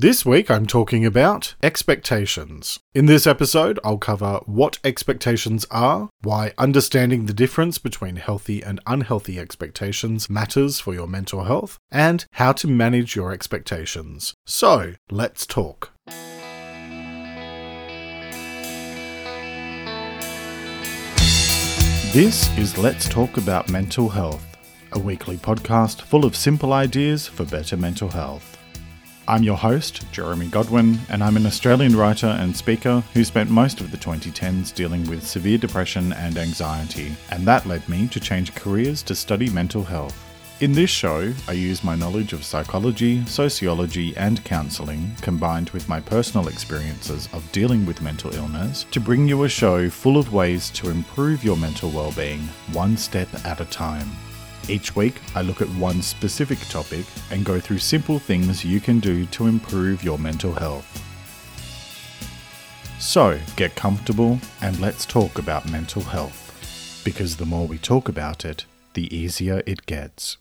This week I'm talking about expectations. In this episode, I'll cover what expectations are, why understanding the difference between healthy and unhealthy expectations matters for your mental health, and how to manage your expectations. So, let's talk. This is Let's Talk About Mental Health, a weekly podcast full of simple ideas for better mental health. I'm your host, Jeremy Godwin, and I'm an Australian writer and speaker who spent most of the 2010s dealing with severe depression and anxiety, and that led me to change careers to study mental health. In this show, I use my knowledge of psychology, sociology, and counselling, combined with my personal experiences of dealing with mental illness, to bring you a show full of ways to improve your mental well-being, one step at a time. Each week, I look at one specific topic and go through simple things you can do to improve your mental health. So, get comfortable and let's talk about mental health. Because the more we talk about it, the easier it gets.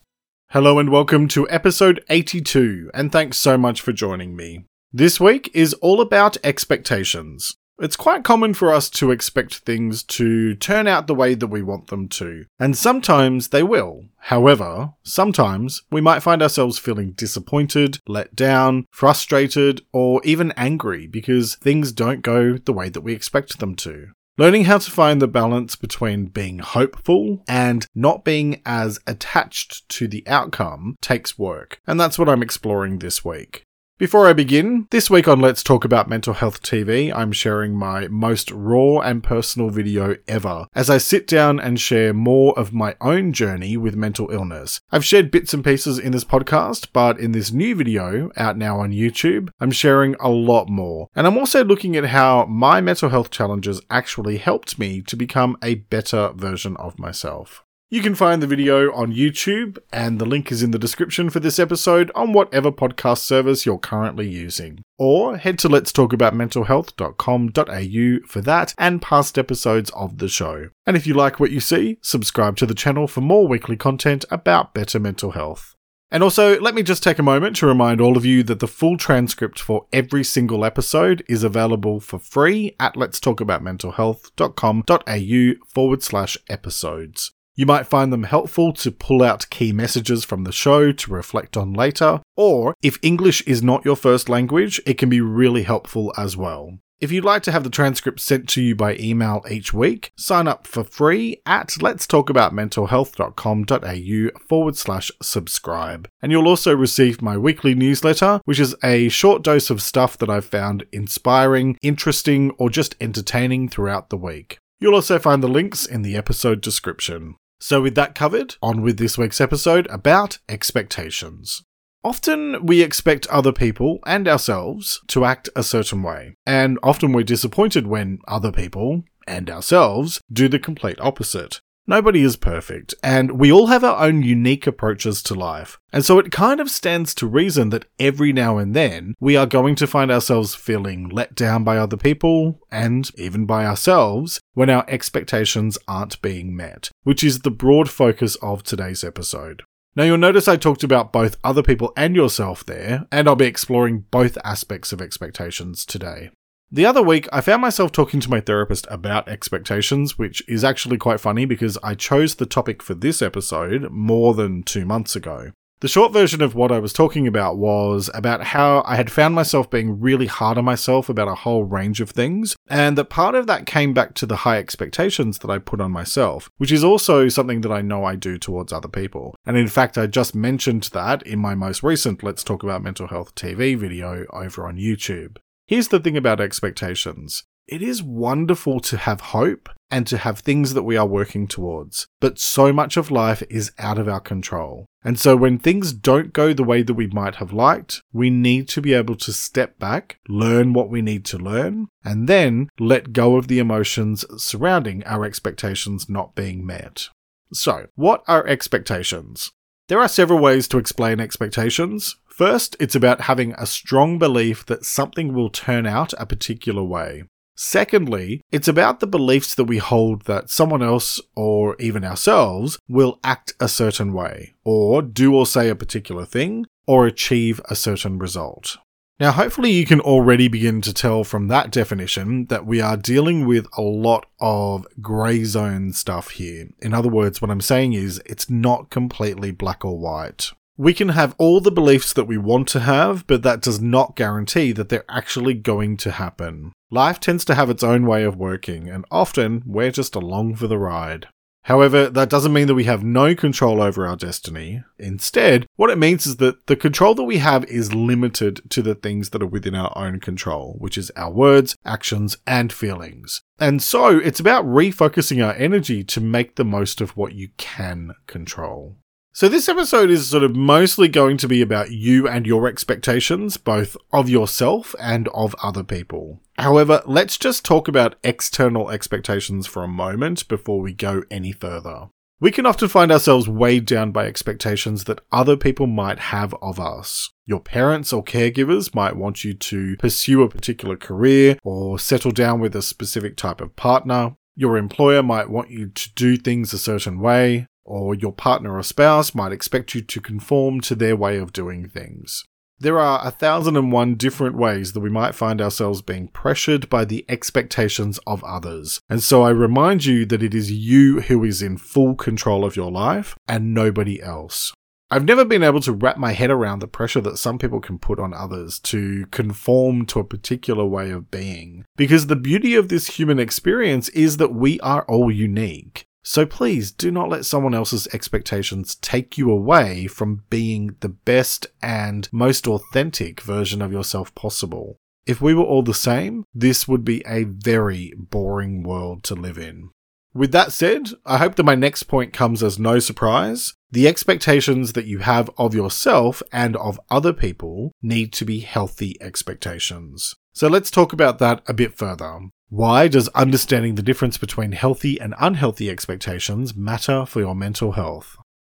Hello and welcome to episode 82, and thanks so much for joining me. This week is all about expectations. It's quite common for us to expect things to turn out the way that we want them to, and sometimes they will. However, sometimes we might find ourselves feeling disappointed, let down, frustrated, or even angry because things don't go the way that we expect them to. Learning how to find the balance between being hopeful and not being as attached to the outcome takes work, and that's what I'm exploring this week. Before I begin, this week on Let's Talk About Mental Health TV, I'm sharing my most raw and personal video ever as I sit down and share more of my own journey with mental illness. I've shared bits and pieces in this podcast, but in this new video, out now on YouTube, I'm sharing a lot more. And I'm also looking at how my mental health challenges actually helped me to become a better version of myself. You can find the video on YouTube, and the link is in the description for this episode on whatever podcast service you're currently using. Or head to letstalkaboutmentalhealth.com.au for that and past episodes of the show. And if you like what you see, subscribe to the channel for more weekly content about better mental health. And also, let me just take a moment to remind all of you that the full transcript for every single episode is available for free at letstalkaboutmentalhealth.com.au forward slash episodes. You might find them helpful to pull out key messages from the show to reflect on later, or if English is not your first language, it can be really helpful as well. If you'd like to have the transcript sent to you by email each week, sign up for free at letstalkaboutmentalhealth.com.au forward slash subscribe. And you'll also receive my weekly newsletter, which is a short dose of stuff that I've found inspiring, interesting, or just entertaining throughout the week. You'll also find the links in the episode description. So, with that covered, on with this week's episode about expectations. Often we expect other people and ourselves to act a certain way, and often we're disappointed when other people and ourselves do the complete opposite. Nobody is perfect, and we all have our own unique approaches to life. And so it kind of stands to reason that every now and then we are going to find ourselves feeling let down by other people and even by ourselves when our expectations aren't being met, which is the broad focus of today's episode. Now, you'll notice I talked about both other people and yourself there, and I'll be exploring both aspects of expectations today. The other week, I found myself talking to my therapist about expectations, which is actually quite funny because I chose the topic for this episode more than two months ago. The short version of what I was talking about was about how I had found myself being really hard on myself about a whole range of things, and that part of that came back to the high expectations that I put on myself, which is also something that I know I do towards other people. And in fact, I just mentioned that in my most recent Let's Talk About Mental Health TV video over on YouTube. Here's the thing about expectations. It is wonderful to have hope and to have things that we are working towards, but so much of life is out of our control. And so when things don't go the way that we might have liked, we need to be able to step back, learn what we need to learn, and then let go of the emotions surrounding our expectations not being met. So, what are expectations? There are several ways to explain expectations. First, it's about having a strong belief that something will turn out a particular way. Secondly, it's about the beliefs that we hold that someone else or even ourselves will act a certain way, or do or say a particular thing, or achieve a certain result. Now, hopefully, you can already begin to tell from that definition that we are dealing with a lot of grey zone stuff here. In other words, what I'm saying is it's not completely black or white. We can have all the beliefs that we want to have, but that does not guarantee that they're actually going to happen. Life tends to have its own way of working, and often we're just along for the ride. However, that doesn't mean that we have no control over our destiny. Instead, what it means is that the control that we have is limited to the things that are within our own control, which is our words, actions, and feelings. And so it's about refocusing our energy to make the most of what you can control. So, this episode is sort of mostly going to be about you and your expectations, both of yourself and of other people. However, let's just talk about external expectations for a moment before we go any further. We can often find ourselves weighed down by expectations that other people might have of us. Your parents or caregivers might want you to pursue a particular career or settle down with a specific type of partner. Your employer might want you to do things a certain way or your partner or spouse might expect you to conform to their way of doing things. There are a thousand and one different ways that we might find ourselves being pressured by the expectations of others. And so I remind you that it is you who is in full control of your life and nobody else. I've never been able to wrap my head around the pressure that some people can put on others to conform to a particular way of being. Because the beauty of this human experience is that we are all unique. So please do not let someone else's expectations take you away from being the best and most authentic version of yourself possible. If we were all the same, this would be a very boring world to live in. With that said, I hope that my next point comes as no surprise. The expectations that you have of yourself and of other people need to be healthy expectations. So let's talk about that a bit further. Why does understanding the difference between healthy and unhealthy expectations matter for your mental health?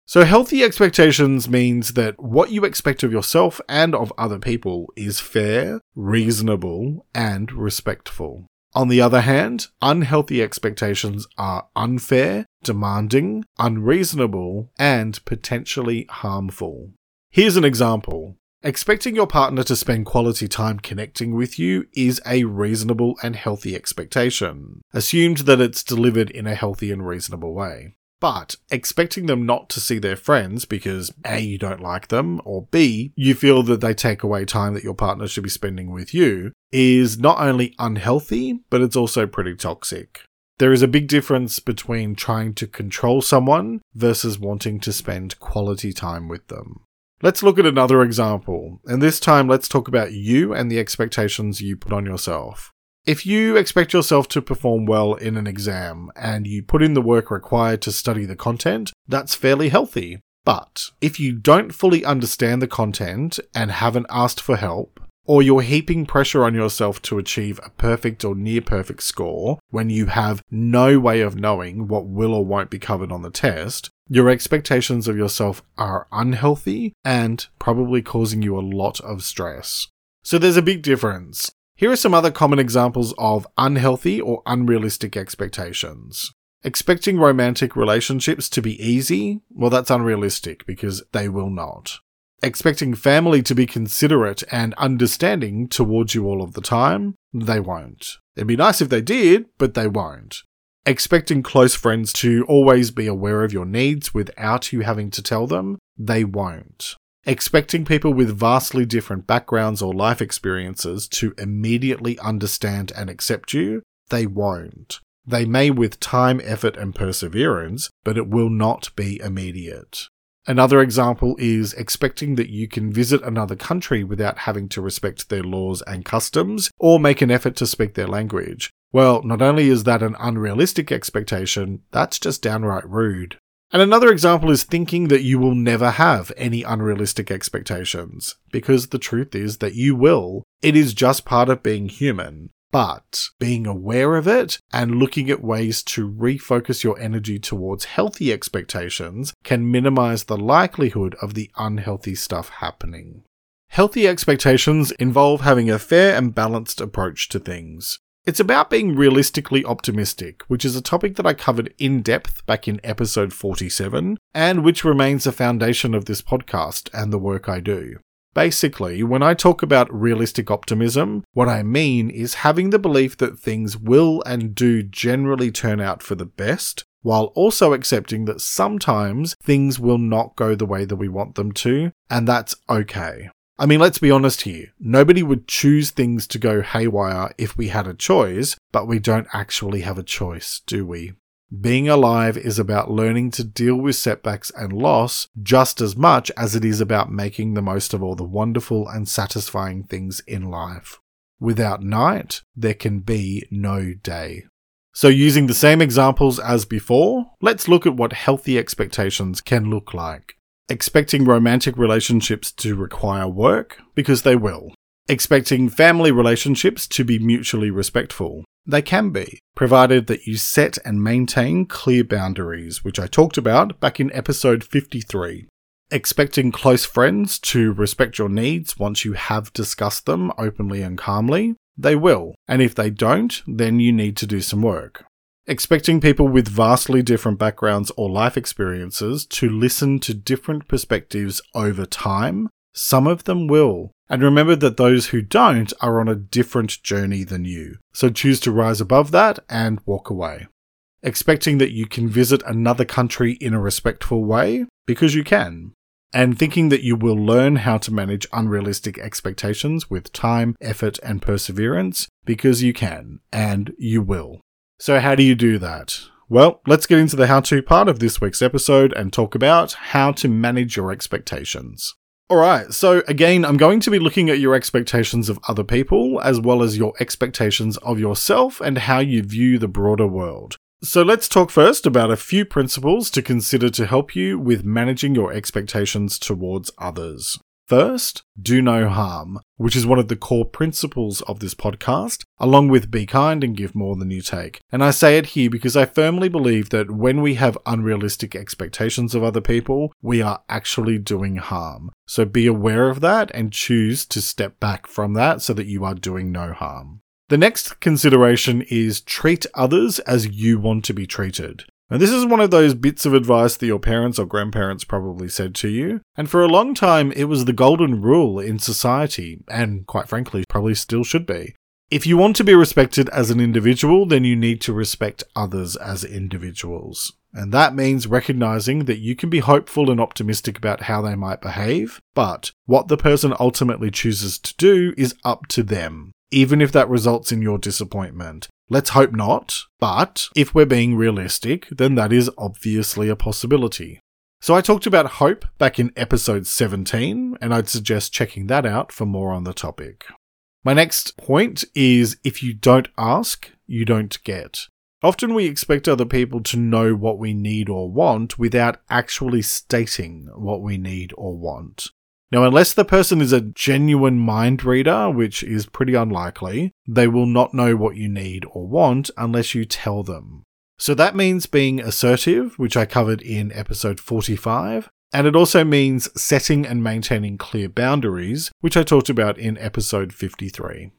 So, healthy expectations means that what you expect of yourself and of other people is fair, reasonable, and respectful. On the other hand, unhealthy expectations are unfair, demanding, unreasonable, and potentially harmful. Here's an example. Expecting your partner to spend quality time connecting with you is a reasonable and healthy expectation, assumed that it's delivered in a healthy and reasonable way. But expecting them not to see their friends because A, you don't like them, or B, you feel that they take away time that your partner should be spending with you is not only unhealthy, but it's also pretty toxic. There is a big difference between trying to control someone versus wanting to spend quality time with them. Let's look at another example, and this time let's talk about you and the expectations you put on yourself. If you expect yourself to perform well in an exam and you put in the work required to study the content, that's fairly healthy. But if you don't fully understand the content and haven't asked for help, or you're heaping pressure on yourself to achieve a perfect or near perfect score when you have no way of knowing what will or won't be covered on the test, your expectations of yourself are unhealthy and probably causing you a lot of stress. So there's a big difference. Here are some other common examples of unhealthy or unrealistic expectations. Expecting romantic relationships to be easy, well, that's unrealistic because they will not. Expecting family to be considerate and understanding towards you all of the time, they won't. It'd be nice if they did, but they won't. Expecting close friends to always be aware of your needs without you having to tell them, they won't. Expecting people with vastly different backgrounds or life experiences to immediately understand and accept you, they won't. They may with time, effort, and perseverance, but it will not be immediate. Another example is expecting that you can visit another country without having to respect their laws and customs or make an effort to speak their language. Well, not only is that an unrealistic expectation, that's just downright rude. And another example is thinking that you will never have any unrealistic expectations, because the truth is that you will. It is just part of being human. But being aware of it and looking at ways to refocus your energy towards healthy expectations can minimize the likelihood of the unhealthy stuff happening. Healthy expectations involve having a fair and balanced approach to things. It's about being realistically optimistic, which is a topic that I covered in depth back in episode 47, and which remains the foundation of this podcast and the work I do. Basically, when I talk about realistic optimism, what I mean is having the belief that things will and do generally turn out for the best, while also accepting that sometimes things will not go the way that we want them to, and that's okay. I mean, let's be honest here. Nobody would choose things to go haywire if we had a choice, but we don't actually have a choice, do we? Being alive is about learning to deal with setbacks and loss just as much as it is about making the most of all the wonderful and satisfying things in life. Without night, there can be no day. So, using the same examples as before, let's look at what healthy expectations can look like. Expecting romantic relationships to require work, because they will. Expecting family relationships to be mutually respectful. They can be, provided that you set and maintain clear boundaries, which I talked about back in episode 53. Expecting close friends to respect your needs once you have discussed them openly and calmly. They will, and if they don't, then you need to do some work. Expecting people with vastly different backgrounds or life experiences to listen to different perspectives over time, some of them will. And remember that those who don't are on a different journey than you. So choose to rise above that and walk away. Expecting that you can visit another country in a respectful way, because you can. And thinking that you will learn how to manage unrealistic expectations with time, effort, and perseverance, because you can, and you will. So, how do you do that? Well, let's get into the how to part of this week's episode and talk about how to manage your expectations. Alright, so again, I'm going to be looking at your expectations of other people, as well as your expectations of yourself and how you view the broader world. So let's talk first about a few principles to consider to help you with managing your expectations towards others. First, do no harm, which is one of the core principles of this podcast, along with be kind and give more than you take. And I say it here because I firmly believe that when we have unrealistic expectations of other people, we are actually doing harm. So be aware of that and choose to step back from that so that you are doing no harm. The next consideration is treat others as you want to be treated. And this is one of those bits of advice that your parents or grandparents probably said to you. And for a long time, it was the golden rule in society, and quite frankly, probably still should be. If you want to be respected as an individual, then you need to respect others as individuals. And that means recognizing that you can be hopeful and optimistic about how they might behave, but what the person ultimately chooses to do is up to them, even if that results in your disappointment. Let's hope not, but if we're being realistic, then that is obviously a possibility. So I talked about hope back in episode 17, and I'd suggest checking that out for more on the topic. My next point is if you don't ask, you don't get. Often we expect other people to know what we need or want without actually stating what we need or want. Now, unless the person is a genuine mind reader, which is pretty unlikely, they will not know what you need or want unless you tell them. So that means being assertive, which I covered in episode 45, and it also means setting and maintaining clear boundaries, which I talked about in episode 53.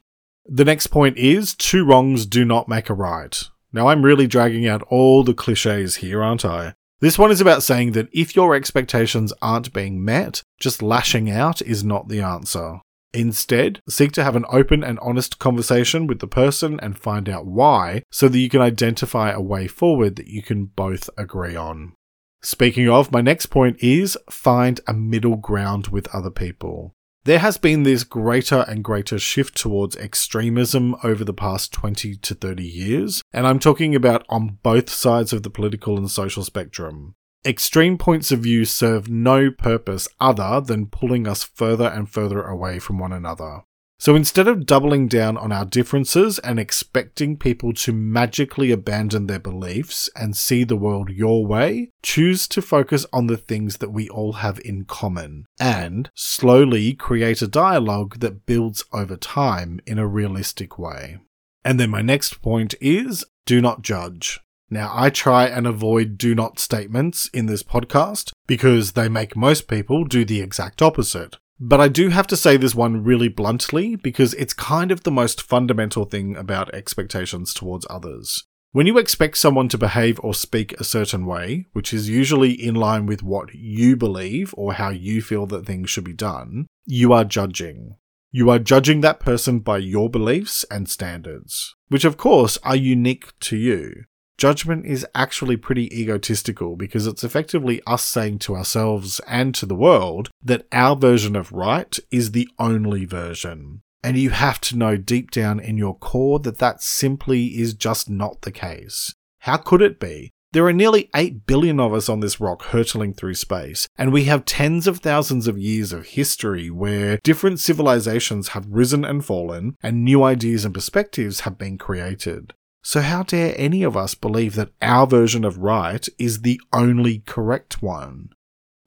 The next point is two wrongs do not make a right. Now, I'm really dragging out all the cliches here, aren't I? This one is about saying that if your expectations aren't being met, just lashing out is not the answer. Instead, seek to have an open and honest conversation with the person and find out why so that you can identify a way forward that you can both agree on. Speaking of, my next point is find a middle ground with other people. There has been this greater and greater shift towards extremism over the past 20 to 30 years, and I'm talking about on both sides of the political and social spectrum. Extreme points of view serve no purpose other than pulling us further and further away from one another. So instead of doubling down on our differences and expecting people to magically abandon their beliefs and see the world your way, choose to focus on the things that we all have in common and slowly create a dialogue that builds over time in a realistic way. And then my next point is do not judge. Now, I try and avoid do not statements in this podcast because they make most people do the exact opposite. But I do have to say this one really bluntly because it's kind of the most fundamental thing about expectations towards others. When you expect someone to behave or speak a certain way, which is usually in line with what you believe or how you feel that things should be done, you are judging. You are judging that person by your beliefs and standards, which of course are unique to you. Judgment is actually pretty egotistical because it's effectively us saying to ourselves and to the world that our version of right is the only version. And you have to know deep down in your core that that simply is just not the case. How could it be? There are nearly 8 billion of us on this rock hurtling through space, and we have tens of thousands of years of history where different civilizations have risen and fallen, and new ideas and perspectives have been created. So, how dare any of us believe that our version of right is the only correct one?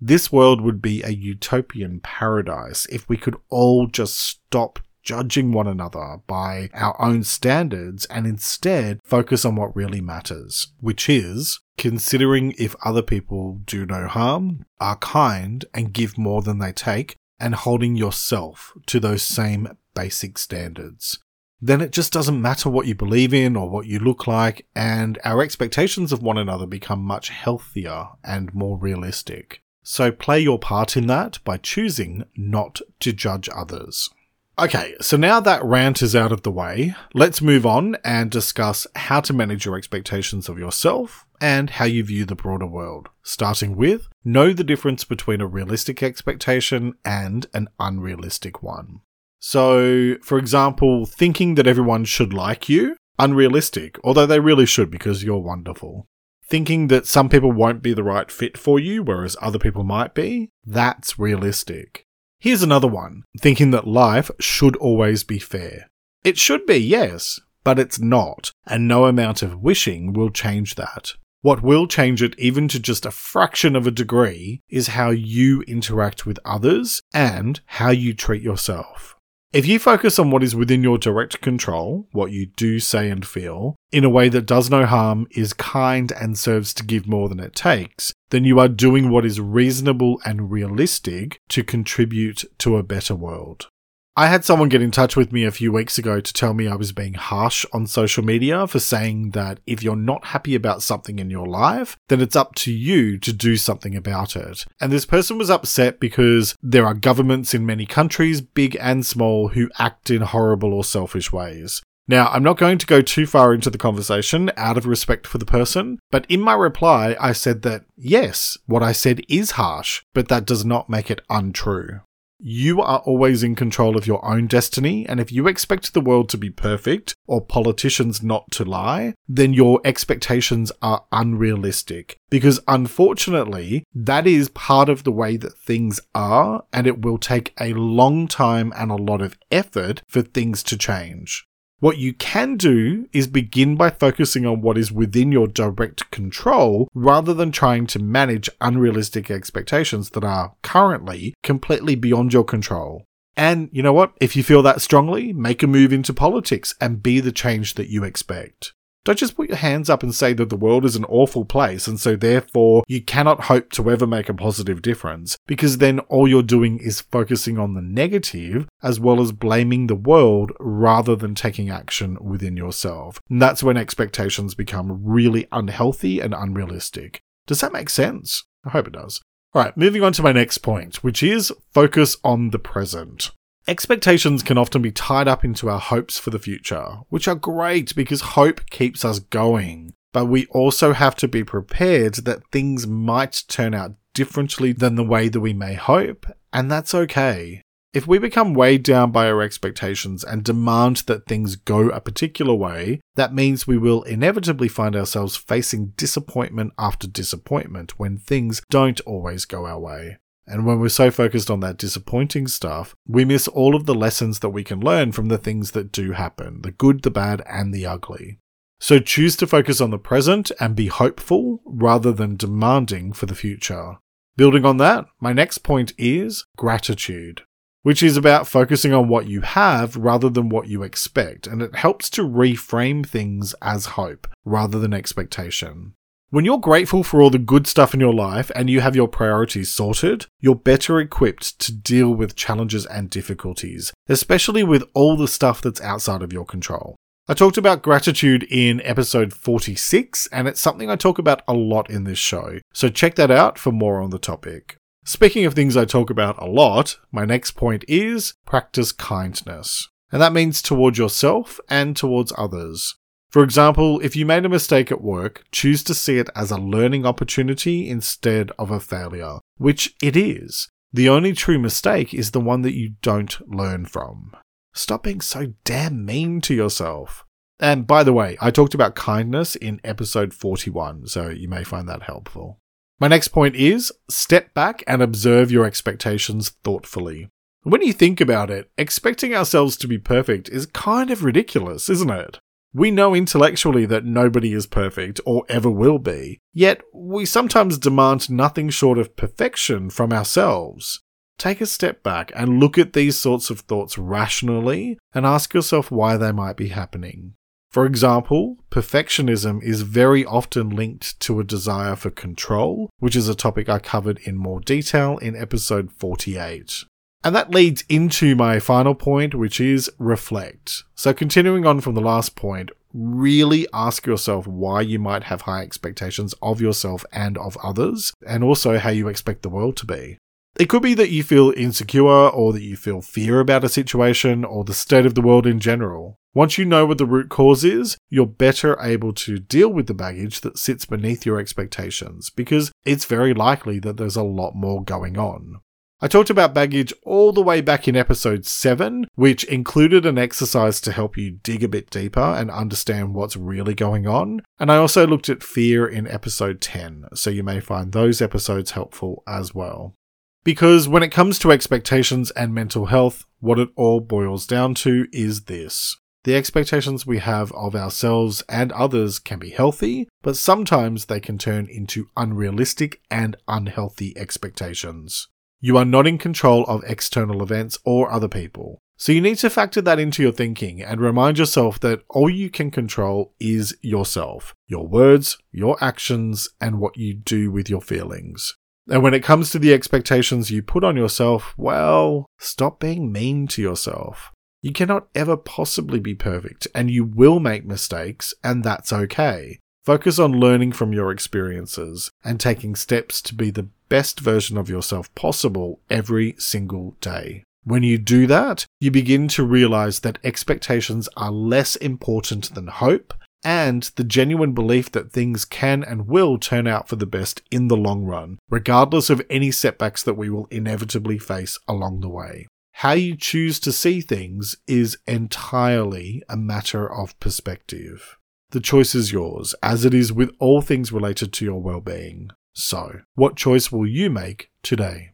This world would be a utopian paradise if we could all just stop judging one another by our own standards and instead focus on what really matters, which is considering if other people do no harm, are kind, and give more than they take, and holding yourself to those same basic standards. Then it just doesn't matter what you believe in or what you look like, and our expectations of one another become much healthier and more realistic. So play your part in that by choosing not to judge others. Okay, so now that rant is out of the way, let's move on and discuss how to manage your expectations of yourself and how you view the broader world. Starting with, know the difference between a realistic expectation and an unrealistic one. So, for example, thinking that everyone should like you, unrealistic, although they really should because you're wonderful. Thinking that some people won't be the right fit for you, whereas other people might be, that's realistic. Here's another one thinking that life should always be fair. It should be, yes, but it's not, and no amount of wishing will change that. What will change it even to just a fraction of a degree is how you interact with others and how you treat yourself. If you focus on what is within your direct control, what you do say and feel, in a way that does no harm, is kind, and serves to give more than it takes, then you are doing what is reasonable and realistic to contribute to a better world. I had someone get in touch with me a few weeks ago to tell me I was being harsh on social media for saying that if you're not happy about something in your life, then it's up to you to do something about it. And this person was upset because there are governments in many countries, big and small, who act in horrible or selfish ways. Now, I'm not going to go too far into the conversation out of respect for the person, but in my reply, I said that yes, what I said is harsh, but that does not make it untrue. You are always in control of your own destiny, and if you expect the world to be perfect or politicians not to lie, then your expectations are unrealistic. Because unfortunately, that is part of the way that things are, and it will take a long time and a lot of effort for things to change. What you can do is begin by focusing on what is within your direct control rather than trying to manage unrealistic expectations that are currently completely beyond your control. And you know what? If you feel that strongly, make a move into politics and be the change that you expect. Don't just put your hands up and say that the world is an awful place and so therefore you cannot hope to ever make a positive difference, because then all you're doing is focusing on the negative as well as blaming the world rather than taking action within yourself. And that's when expectations become really unhealthy and unrealistic. Does that make sense? I hope it does. Alright, moving on to my next point, which is focus on the present. Expectations can often be tied up into our hopes for the future, which are great because hope keeps us going. But we also have to be prepared that things might turn out differently than the way that we may hope, and that's okay. If we become weighed down by our expectations and demand that things go a particular way, that means we will inevitably find ourselves facing disappointment after disappointment when things don't always go our way. And when we're so focused on that disappointing stuff, we miss all of the lessons that we can learn from the things that do happen the good, the bad, and the ugly. So choose to focus on the present and be hopeful rather than demanding for the future. Building on that, my next point is gratitude, which is about focusing on what you have rather than what you expect, and it helps to reframe things as hope rather than expectation. When you're grateful for all the good stuff in your life and you have your priorities sorted, you're better equipped to deal with challenges and difficulties, especially with all the stuff that's outside of your control. I talked about gratitude in episode 46, and it's something I talk about a lot in this show, so check that out for more on the topic. Speaking of things I talk about a lot, my next point is practice kindness. And that means towards yourself and towards others. For example, if you made a mistake at work, choose to see it as a learning opportunity instead of a failure, which it is. The only true mistake is the one that you don't learn from. Stop being so damn mean to yourself. And by the way, I talked about kindness in episode 41, so you may find that helpful. My next point is step back and observe your expectations thoughtfully. When you think about it, expecting ourselves to be perfect is kind of ridiculous, isn't it? We know intellectually that nobody is perfect or ever will be, yet we sometimes demand nothing short of perfection from ourselves. Take a step back and look at these sorts of thoughts rationally and ask yourself why they might be happening. For example, perfectionism is very often linked to a desire for control, which is a topic I covered in more detail in episode 48. And that leads into my final point, which is reflect. So, continuing on from the last point, really ask yourself why you might have high expectations of yourself and of others, and also how you expect the world to be. It could be that you feel insecure or that you feel fear about a situation or the state of the world in general. Once you know what the root cause is, you're better able to deal with the baggage that sits beneath your expectations because it's very likely that there's a lot more going on. I talked about baggage all the way back in episode 7, which included an exercise to help you dig a bit deeper and understand what's really going on. And I also looked at fear in episode 10, so you may find those episodes helpful as well. Because when it comes to expectations and mental health, what it all boils down to is this. The expectations we have of ourselves and others can be healthy, but sometimes they can turn into unrealistic and unhealthy expectations. You are not in control of external events or other people. So you need to factor that into your thinking and remind yourself that all you can control is yourself, your words, your actions, and what you do with your feelings. And when it comes to the expectations you put on yourself, well, stop being mean to yourself. You cannot ever possibly be perfect, and you will make mistakes, and that's okay. Focus on learning from your experiences and taking steps to be the best version of yourself possible every single day. When you do that, you begin to realize that expectations are less important than hope and the genuine belief that things can and will turn out for the best in the long run, regardless of any setbacks that we will inevitably face along the way. How you choose to see things is entirely a matter of perspective. The choice is yours, as it is with all things related to your well being. So, what choice will you make today?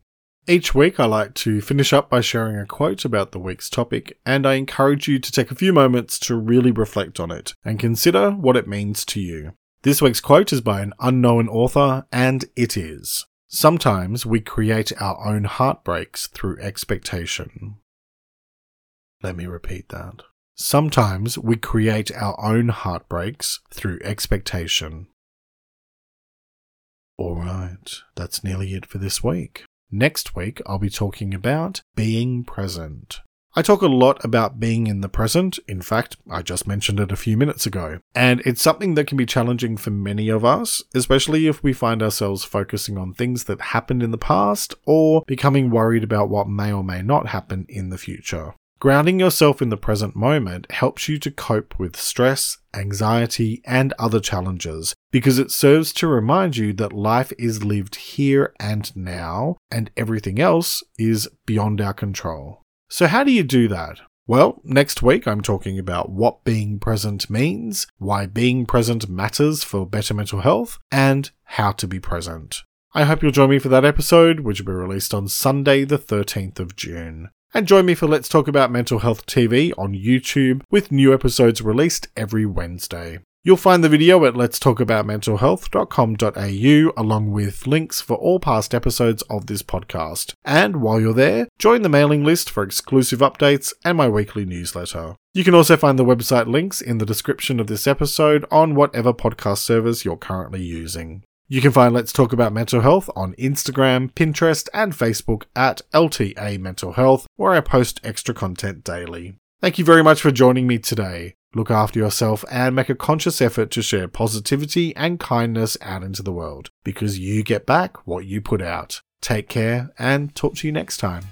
Each week, I like to finish up by sharing a quote about the week's topic, and I encourage you to take a few moments to really reflect on it and consider what it means to you. This week's quote is by an unknown author, and it is Sometimes we create our own heartbreaks through expectation. Let me repeat that. Sometimes we create our own heartbreaks through expectation. Alright, that's nearly it for this week. Next week, I'll be talking about being present. I talk a lot about being in the present. In fact, I just mentioned it a few minutes ago. And it's something that can be challenging for many of us, especially if we find ourselves focusing on things that happened in the past or becoming worried about what may or may not happen in the future. Grounding yourself in the present moment helps you to cope with stress, anxiety, and other challenges because it serves to remind you that life is lived here and now, and everything else is beyond our control. So, how do you do that? Well, next week I'm talking about what being present means, why being present matters for better mental health, and how to be present. I hope you'll join me for that episode, which will be released on Sunday, the 13th of June. And join me for Let's Talk About Mental Health TV on YouTube with new episodes released every Wednesday. You'll find the video at letstalkaboutmentalhealth.com.au along with links for all past episodes of this podcast. And while you're there, join the mailing list for exclusive updates and my weekly newsletter. You can also find the website links in the description of this episode on whatever podcast service you're currently using. You can find Let's Talk About Mental Health on Instagram, Pinterest, and Facebook at LTA Mental Health, where I post extra content daily. Thank you very much for joining me today. Look after yourself and make a conscious effort to share positivity and kindness out into the world because you get back what you put out. Take care and talk to you next time.